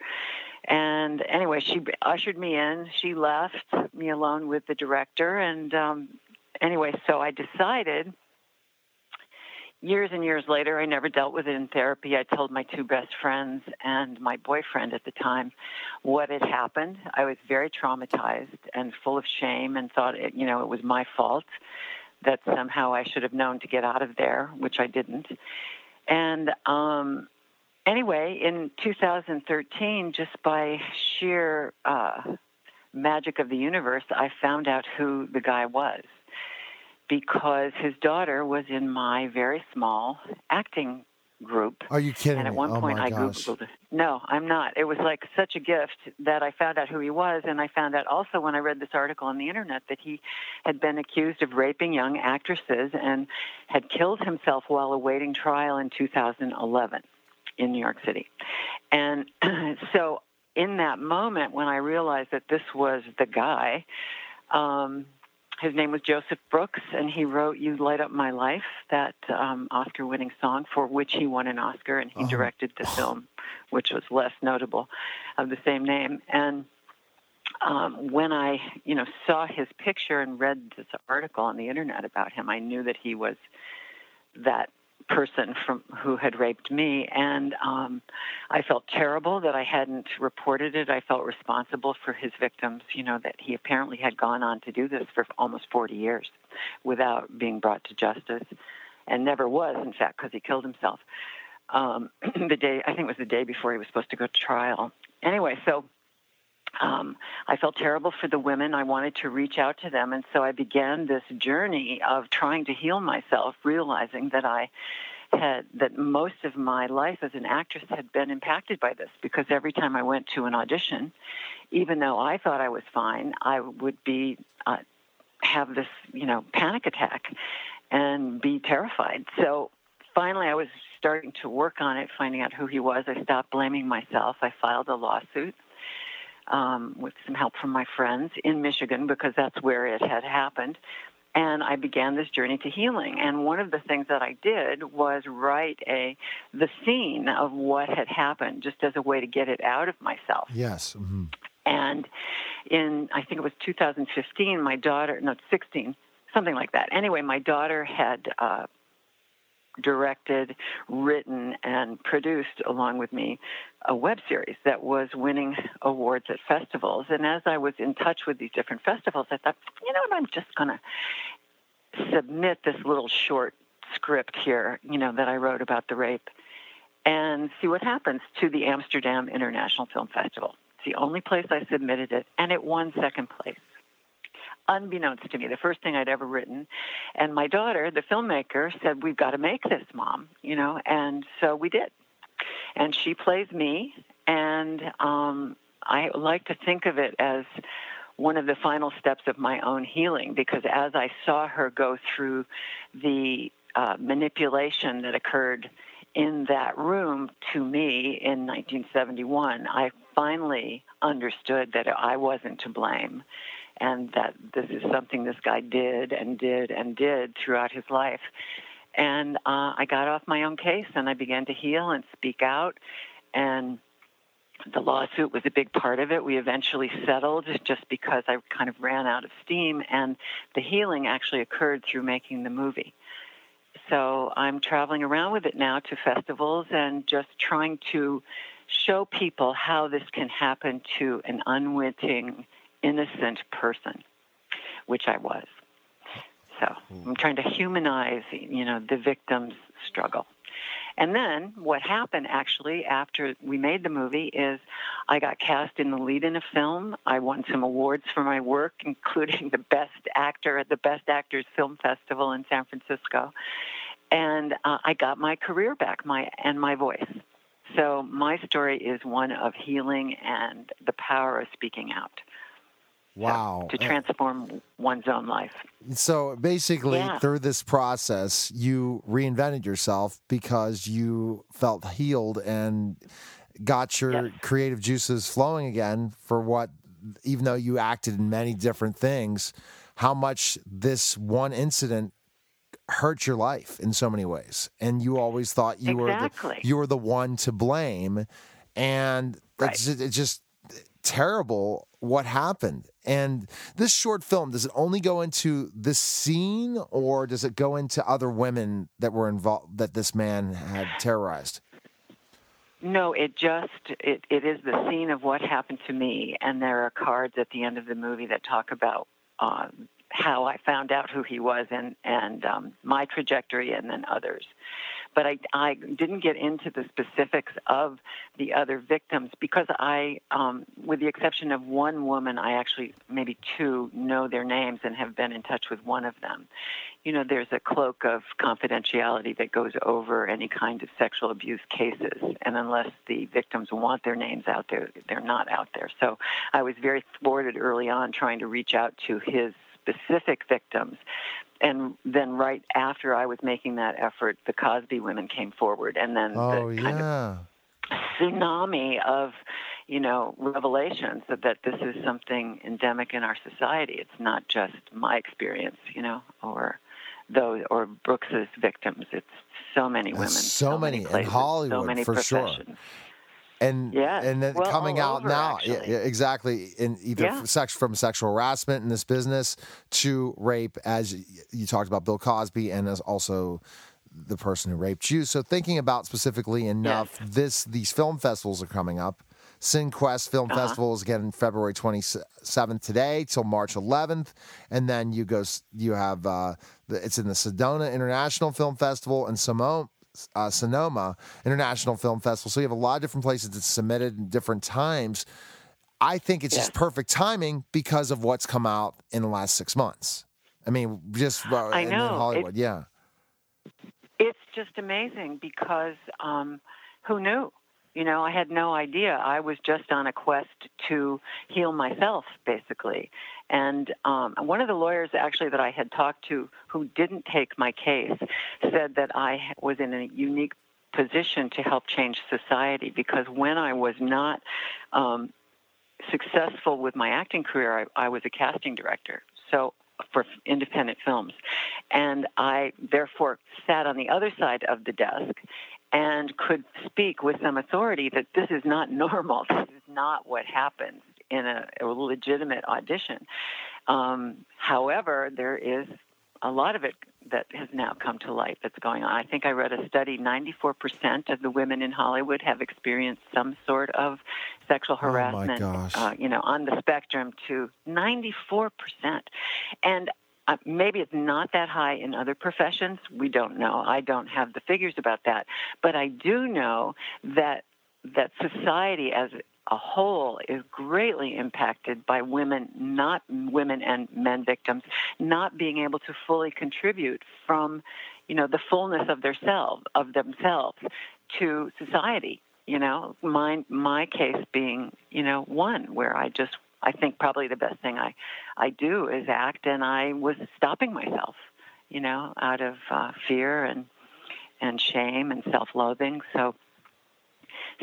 And anyway, she ushered me in. She left me alone with the director, and um, anyway, so I decided, years and years later, I never dealt with it in therapy. I told my two best friends and my boyfriend at the time what had happened. I was very traumatized and full of shame and thought, it, you know, it was my fault that somehow I should have known to get out of there, which I didn't. And um, anyway, in 2013, just by sheer uh, magic of the universe, I found out who the guy was because his daughter was in my very small acting group. Are you kidding And at me? one oh point, my I gosh. googled. No, I'm not. It was like such a gift that I found out who he was, and I found out also when I read this article on the internet that he had been accused of raping young actresses and had killed himself while awaiting trial in 2011 in New York City. And so, in that moment, when I realized that this was the guy. Um, his name was Joseph Brooks, and he wrote "You Light Up My Life," that um, Oscar-winning song for which he won an Oscar, and he Oh. directed the film, which was less notable, of the same name. And um, when I, you know, saw his picture and read this article on the internet about him, I knew that he was that person from who had raped me, and um, I felt terrible that I hadn't reported it. I felt responsible for his victims. You know that he apparently had gone on to do this for almost 40 years without being brought to justice, and never was, in fact, because he killed himself. Um, the day I think it was the day before he was supposed to go to trial. Anyway, so um, I felt terrible for the women. I wanted to reach out to them, and so I began this journey of trying to heal myself, realizing that I had that most of my life as an actress had been impacted by this because every time I went to an audition, even though I thought I was fine, I would be uh, have this you know panic attack and be terrified. So finally, I was starting to work on it, finding out who he was. I stopped blaming myself. I filed a lawsuit um, with some help from my friends in Michigan because that's where it had happened. And I began this journey to healing. And one of the things that I did was write a the scene of what had happened, just as a way to get it out of myself. Yes. mhm. And in, I think it was 2015, my daughter, no, 16, something like that. Anyway, my daughter had uh, directed, written, and produced, along with me, a web series that was winning awards at festivals. And as I was in touch with these different festivals, I thought, you know what, I'm just going to submit this little short script here, you know, that I wrote about the rape and see what happens to the Amsterdam International Film Festival. It's the only place I submitted it, and it won second place. Unbeknownst to me, the first thing I'd ever written. And my daughter, the filmmaker, said, We've got to make this, Mom, you know, and so we did. And she plays me, and um, I like to think of it as one of the final steps of my own healing because as I saw her go through the uh, manipulation that occurred in that room to me in 1971, I finally understood that I wasn't to blame and that this is something this guy did and did and did throughout his life. And uh, I got off my own case and I began to heal and speak out. And the lawsuit was a big part of it. We eventually settled just because I kind of ran out of steam, and the healing actually occurred through making the movie. So I'm traveling around with it now to festivals and just trying to show people how this can happen to an unwitting, innocent person, which I was. So I'm trying to humanize, you know, the victim's struggle. And then what happened actually after we made the movie is I got cast in the lead in a film. I won some awards for my work, including the best actor at the Best Actors Film Festival in San Francisco. And uh, I got my career back, my and my voice. So my story is one of healing and the power of speaking out. Wow. to transform one's own life. So basically, Yeah. through this process, you reinvented yourself because you felt healed and got your Yes. creative juices flowing again for what, even though you acted in many different things, how much this one incident hurt your life in so many ways. And you always thought you were the, you were the one to blame. And Right. it's, it's just terrible what happened. And this short film, does it only go into this scene or does it go into other women that were involved that this man had terrorized? No, it just it, it is the scene of what happened to me, and there are cards at the end of the movie that talk about um, how I found out who he was and and um, my trajectory, and then others but I, I didn't get into the specifics of the other victims because I, um, with the exception of one woman, I actually, maybe two, know their names and have been in touch with one of them. You know, there's a cloak of confidentiality that goes over any kind of sexual abuse cases, and unless the victims want their names out there, they're not out there. So I was very thwarted early on trying to reach out to his specific victims and then right after I was making that effort, the Cosby women came forward, and then oh, the kind yeah. of tsunami of you know revelations that, that this is something endemic in our society. It's not just my experience, you know, or those or Brooks's victims. It's so many women, so, so many, many places, in Hollywood so many for sure and yeah, and then well, coming out over, now, yeah, actually. exactly, in either Yeah. sex from sexual harassment in this business to rape, as you talked about Bill Cosby, and as also the person who raped you. So thinking about specifically enough, this these film festivals are coming up. Cinequest Film Uh-huh. Festival is again February 27th today till March 11th, and then you go. You have uh, the, it's in the Sedona International Film Festival and Samo, uh, Sonoma International Film Festival. So you have a lot of different places that submitted in different times. I think it's just perfect timing because of what's come out in the last six months. I mean, just uh, I know. Hollywood, yeah. It's just amazing because um, who knew? You know, I had no idea. I was just on a quest to heal myself, basically. And um, one of the lawyers, actually, that I had talked to who didn't take my case said that I was in a unique position to help change society because when I was not um, successful with my acting career, I, I was a casting director. So for independent films. And I therefore sat on the other side of the desk and could speak with some authority that this is not normal. This is not what happens in a, a legitimate audition. Um, however, there is a lot of it that has now come to light that's going on. I think I read a study 94% of the women in Hollywood have experienced some sort of sexual Oh, my harassment, gosh. Uh, you know, on the spectrum to 94%. And uh, maybe it's not that high in other professions. We don't know. I don't have the figures about that. But I do know that that society as a whole is greatly impacted by women, not women and men victims, not being able to fully contribute from, you know, the fullness of their self, of themselves to society. You know, my my case being, you know, one where I just I think probably the best thing I I do is act, and I was stopping myself, you know, out of uh, fear and and shame and self-loathing. So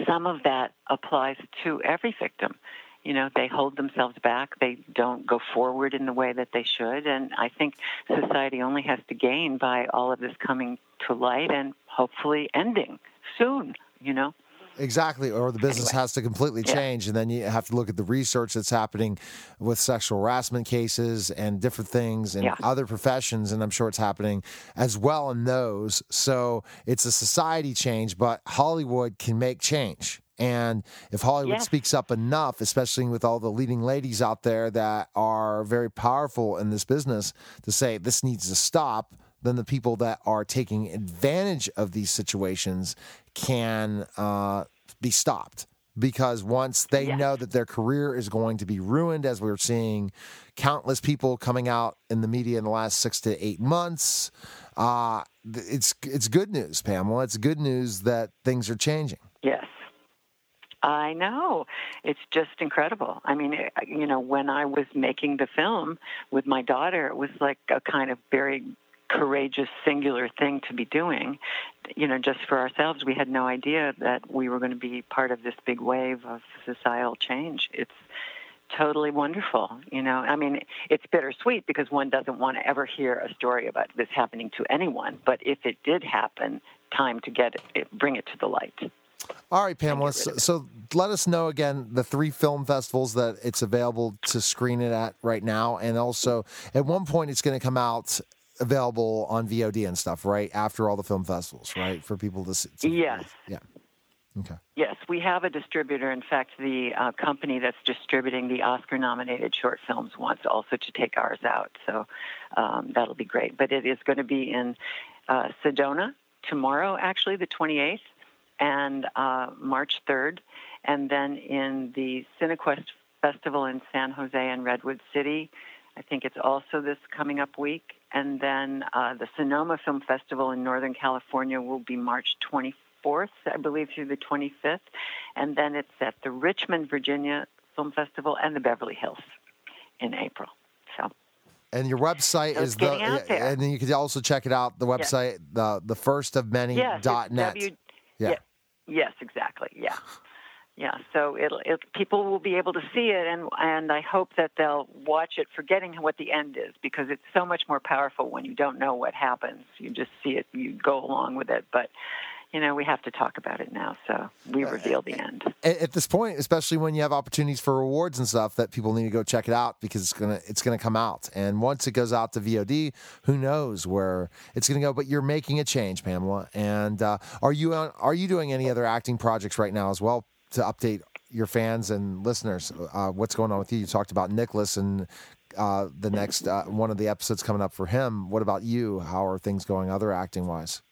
some of that applies to every victim. You know, they hold themselves back. They don't go forward in the way that they should. And I think society only has to gain by all of this coming to light and hopefully ending soon, you know? Exactly, or the business Anyway. has to completely Yeah. change, and then you have to look at the research that's happening with sexual harassment cases and different things in Yeah. other professions, and I'm sure it's happening as well in those. So it's a society change, but Hollywood can make change. And if Hollywood Yes. speaks up enough, especially with all the leading ladies out there that are very powerful in this business, to say this needs to stop, then the people that are taking advantage of these situations can uh, be stopped. Because once they Yes. know that their career is going to be ruined, as we are seeing countless people coming out in the media in the last six to eight months, uh, it's it's good news, Pamela. It's good news that things are changing. Yes. I know. It's just incredible. I mean, you know, when I was making the film with my daughter, it was like a kind of very courageous, singular thing to be doing. You know, just for ourselves, we had no idea that we were going to be part of this big wave of societal change. It's totally wonderful. You know, I mean, it's bittersweet because one doesn't want to ever hear a story about this happening to anyone. But if it did happen, time to get it, bring it to the light. All right, Pamela. So, so, let us know again the three film festivals that it's available to screen it at right now, and also at one point it's going to come out available on VOD and stuff, right? After all the film festivals, right? For people to see. yes. Yeah. Okay. Yes, we have a distributor. In fact, the uh, company that's distributing the Oscar nominated short films wants also to take ours out. So um, that'll be great. But it is going to be in uh, Sedona tomorrow, actually, the 28th, and uh, March 3rd. And then in the Cinequest Festival in San Jose and Redwood City, I think it's also this coming up week. And then uh, the Sonoma Film Festival in Northern California will be March 24th. I believe, through the 25th. And then it's at the Richmond, Virginia Film Festival and the Beverly Hills in April. So. And your website so is the, and then you can also check it out. The website, the the first of many yes, dot net. W, yeah. Yes, exactly. Yeah. Yeah, so it'll, it, people will be able to see it, and and I hope that they'll watch it, forgetting what the end is, because it's so much more powerful when you don't know what happens. You just see it, you go along with it. But you know, we have to talk about it now. So we reveal the end. At this point, especially when you have opportunities for rewards and stuff, that people need to go check it out because it's gonna it's gonna come out. And once it goes out to VOD, who knows where it's gonna go? But you're making a change, Pamela. And uh, are you on, are you doing any other acting projects right now as well to update your fans and listeners? Uh, what's going on with you? You talked about Nicholas and uh, the next uh, one of the episodes coming up for him. What about you? How are things going other acting wise?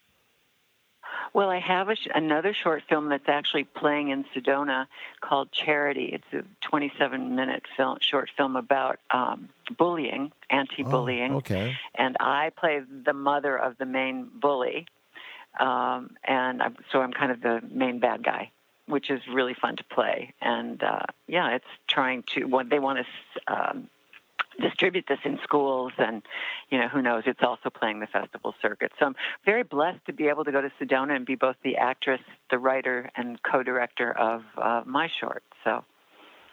Well, I have sh- another short film that's actually playing in Sedona called Charity. It's a 27 minute film, short film about um, bullying, anti bullying. Oh, okay. And I play the mother of the main bully. Um, and I'm, so I'm kind of the main bad guy, which is really fun to play. And uh, yeah, it's trying to, what they want to um, distribute this in schools and you know who knows it's also playing the festival circuit. So i'm very blessed to be able to go to sedona and be both the actress the writer and co-director of uh, my short. So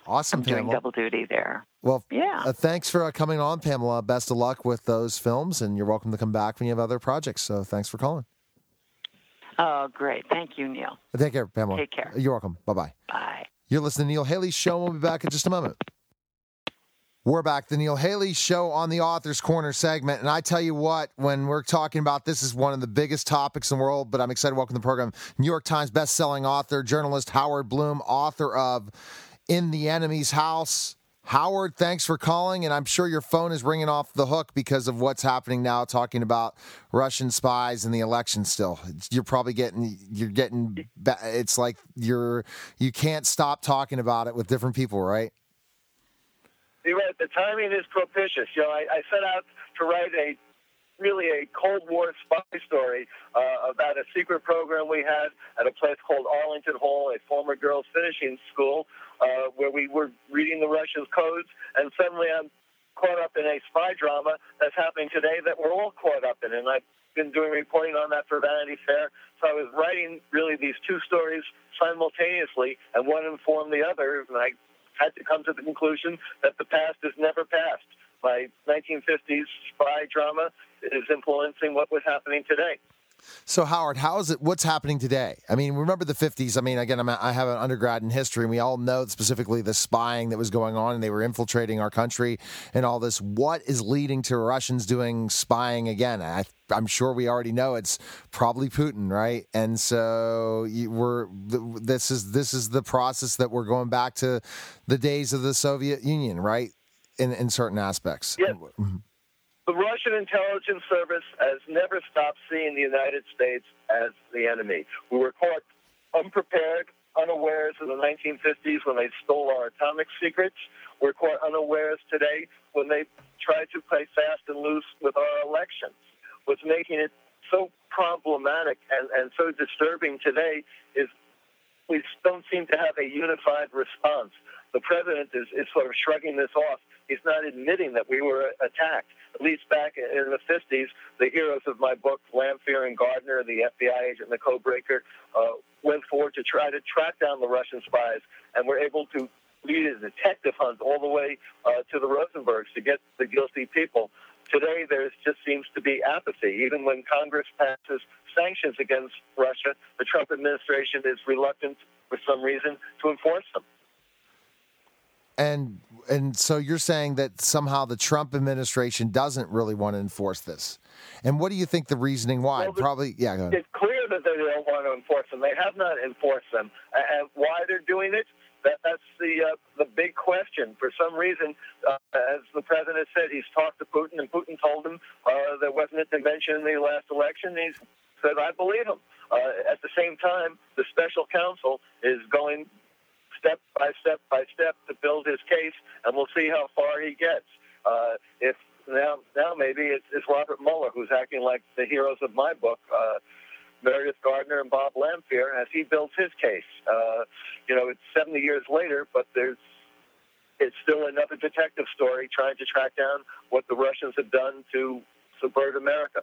awesome i'm Pamela. doing double duty there. Well yeah. uh, thanks for uh, coming on pamela. Best of luck with those films and you're welcome to come back when you have other projects. So thanks for calling oh great. Thank you neil. Take care pamela. Take care. You're welcome. Bye-bye. Bye. You're listening to neil haley's show. We'll be back in just a moment. We're back, the Neil Haley Show on the Author's Corner segment. And I tell you what, when we're talking about this is one of the biggest topics in the world, but I'm excited to welcome the program New York Times best-selling author, journalist Howard Blum, author of In the Enemy's House. Howard, thanks for calling, and I'm sure your phone is ringing off the hook because of what's happening now, talking about Russian spies and the election. Still, you're probably getting, you're getting, it's like you're, you can't stop talking about it with different people, right? You're right. The timing is propitious. You know, I, I set out to write a really a Cold War spy story uh, about a secret program we had at a place called Arlington Hall, a former girls' finishing school, uh, where we were reading the Russian codes, and suddenly I'm caught up in a spy drama that's happening today that we're all caught up in. And I've been doing reporting on that for Vanity Fair. So I was writing really these two stories simultaneously, and one informed the other. And I had to come to the conclusion that the past is never past. My 1950s spy drama is influencing what was happening today. So Howard, how is it? What's happening today? I mean, remember the '50s. I mean, again, I'm, i have an undergrad in history, and we all know specifically the spying that was going on, and they were infiltrating our country and all this. What is leading to Russians doing spying again? I, am sure we already know it's probably Putin, right? And so you, we're this is this is the process that we're going back to the days of the Soviet Union, right? In in certain aspects. Yes. Mm-hmm. The Russian intelligence service has never stopped seeing the United States as the enemy. We were caught unprepared, unawares in the 1950s when they stole our atomic secrets. We're caught unawares today when they tried to play fast and loose with our elections. What's making it so problematic and, and so disturbing today is we don't seem to have a unified response. The president is, is sort of shrugging this off. He's not admitting that we were attacked at least back in the 50s, the heroes of my book, Lamphere and Gardner, the FBI agent and the codebreaker, uh, went forward to try to track down the Russian spies and were able to lead a detective hunt all the way uh, to the Rosenbergs to get the guilty people. Today, there just seems to be apathy. Even when Congress passes sanctions against Russia, the Trump administration is reluctant, for some reason, to enforce them. And and so you're saying that somehow the Trump administration doesn't really want to enforce this. And what do you think the reasoning why? Well, Probably, yeah. It's clear that they don't want to enforce them. They have not enforced them, and why they're doing it. That, that's the uh, the big question. For some reason, uh, as the president said, he's talked to Putin, and Putin told him uh, there wasn't a convention in the last election. He said, "I believe him." Uh, at the same time, the special counsel is going step by step by step to build his case, and we'll see how far he gets. Uh, if now, now maybe it's, it's Robert Mueller who's acting like the heroes of my book. Uh, Meredith Gardner and Bob Lamphere as he builds his case. Uh, you know, it's 70 years later, but there's it's still another detective story trying to track down what the Russians have done to subvert America.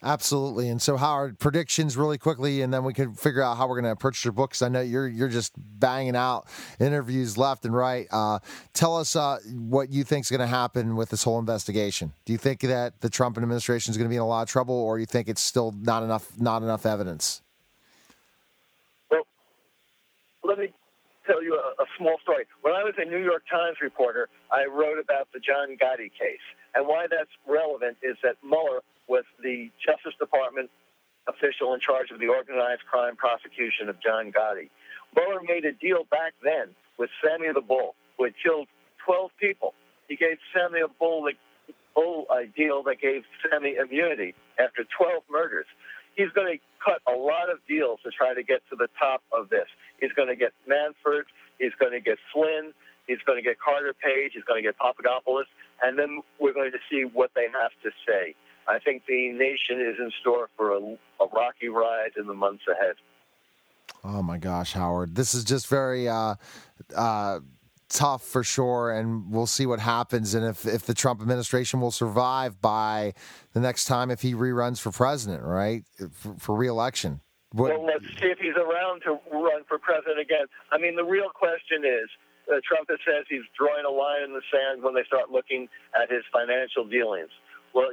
Absolutely. And so, Howard, predictions really quickly, and then we can figure out how we're going to approach your book. Because I know you're you're just banging out interviews left and right. Uh, tell us uh, what you think is going to happen with this whole investigation. Do you think that the Trump administration is going to be in a lot of trouble, or you think it's still not enough not enough evidence? Well, let me tell you a, a small story. When I was a New York Times reporter, I wrote about the John Gotti case, and why that's relevant is that Mueller was the Justice Department official in charge of the organized crime prosecution of John Gotti. Mueller made a deal back then with Sammy the Bull, who had killed 12 people. He gave Sammy the Bull the Bull a deal that gave Sammy immunity after 12 murders. He's going to cut a lot of deals to try to get to the top of this. He's going to get Manafort. He's going to get Flynn. He's going to get Carter Page. He's going to get Papadopoulos. And then we're going to see what they have to say. I think the nation is in store for a, a rocky ride in the months ahead. Oh my gosh, Howard, this is just very uh, uh, tough for sure, and we'll see what happens, and if if the Trump administration will survive by the next time if he reruns for president, right, for, for reelection. What? Well, let's see if he's around to run for president again. I mean, the real question is. Uh, Trump has says he's drawing a line in the sand when they start looking at his financial dealings. Well,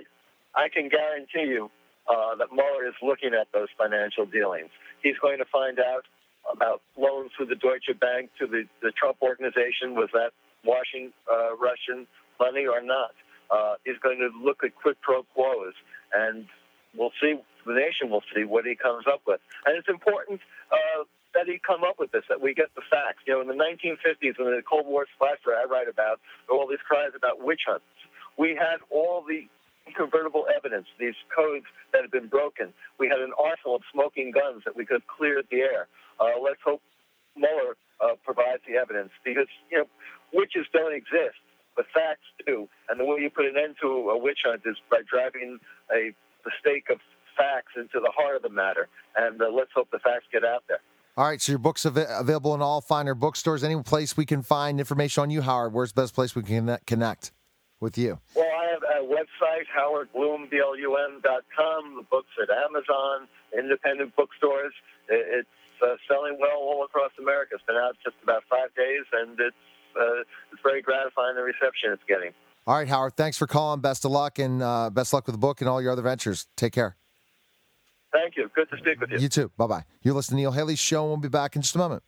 I can guarantee you uh, that Mueller is looking at those financial dealings. He's going to find out about loans through the Deutsche Bank to the, the Trump organization. Was that washing uh, Russian money or not? Uh, he's going to look at quid pro quos, and we'll see. The nation will see what he comes up with, and it's important uh, that he come up with this, that we get the facts. You know, in the 1950s, when the Cold War splashed, I write about all these cries about witch hunts. We had all the incontrovertible evidence, these codes that had been broken. We had an arsenal of smoking guns that we could have cleared the air. Uh, let's hope Mueller uh, provides the evidence because, you know, witches don't exist, but facts do. And the way you put an end to a witch hunt is by driving a stake of facts into the heart of the matter. And uh, let's hope the facts get out there. All right, so your book's av- available in all finer bookstores. Any place we can find information on you, Howard? Where's the best place we can connect with you? Well, I have a website, howardblum.com. The book's at Amazon, independent bookstores. It's uh, selling well all across America. It's been out just about five days, and it's uh, it's very gratifying the reception it's getting. All right, Howard. Thanks for calling. Best of luck, and uh, best luck with the book and all your other ventures. Take care. Thank you. Good to speak with you. You too. Bye bye. You're listening to Neil Haley's show, and we'll be back in just a moment.